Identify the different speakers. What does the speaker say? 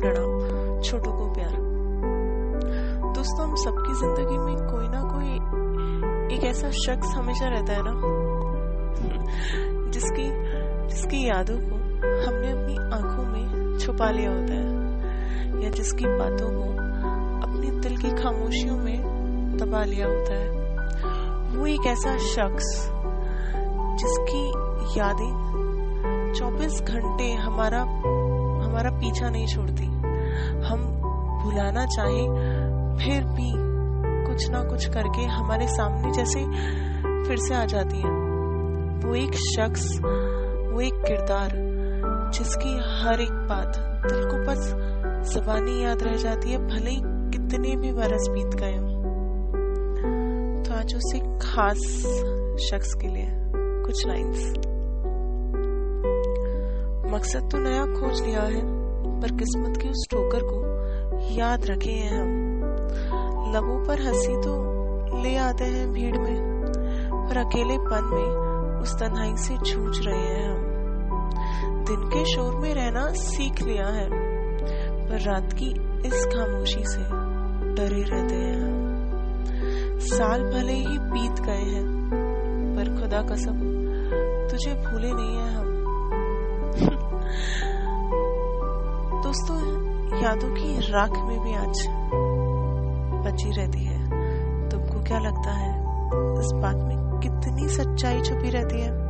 Speaker 1: प्रणाम छोटों को प्यार। दोस्तों, हम सबकी ज़िंदगी में कोई ना कोई एक ऐसा शख्स हमेशा रहता है ना, जिसकी जिसकी यादों को हमने अपनी आँखों में छुपा लिया होता है, या जिसकी बातों को अपने दिल की खामोशियों में दबा लिया होता है। वो एक ऐसा शख्स जिसकी यादें 24 घंटे हमारा हमारा पीछा नहीं छोड़ती। हम भुलाना चाहें, फिर भी कुछ ना कुछ करके हमारे सामने जैसे फिर से आ जाती है। वो एक शख्स, वो एक किरदार, जिसकी हर एक बात दिल को बस जबानी याद रह जाती है, भले ही कितने भी बरस बीत गए हों। तो आज उस एक खास शख्स के लिए कुछ लाइंस। मकसद तो नया खोज लिया है, पर किस्मत की उस ठोकर को याद रखे हैं हम। लबों पर हँसी तो ले आते हैं भीड़ में, पर अकेलेपन में उस तन्हाई से जूझ रहे हैं हम। दिन के शोर में रहना सीख लिया है, पर रात की इस खामोशी से डरे रहते हैं हम। साल भले ही बीत गए हैं, पर खुदा कसम, तुझे भूले नहीं है हम। दोस्तों, यादों की राख में भी आज बची रहती है। तुमको क्या लगता है इस बात में कितनी सच्चाई छुपी रहती है?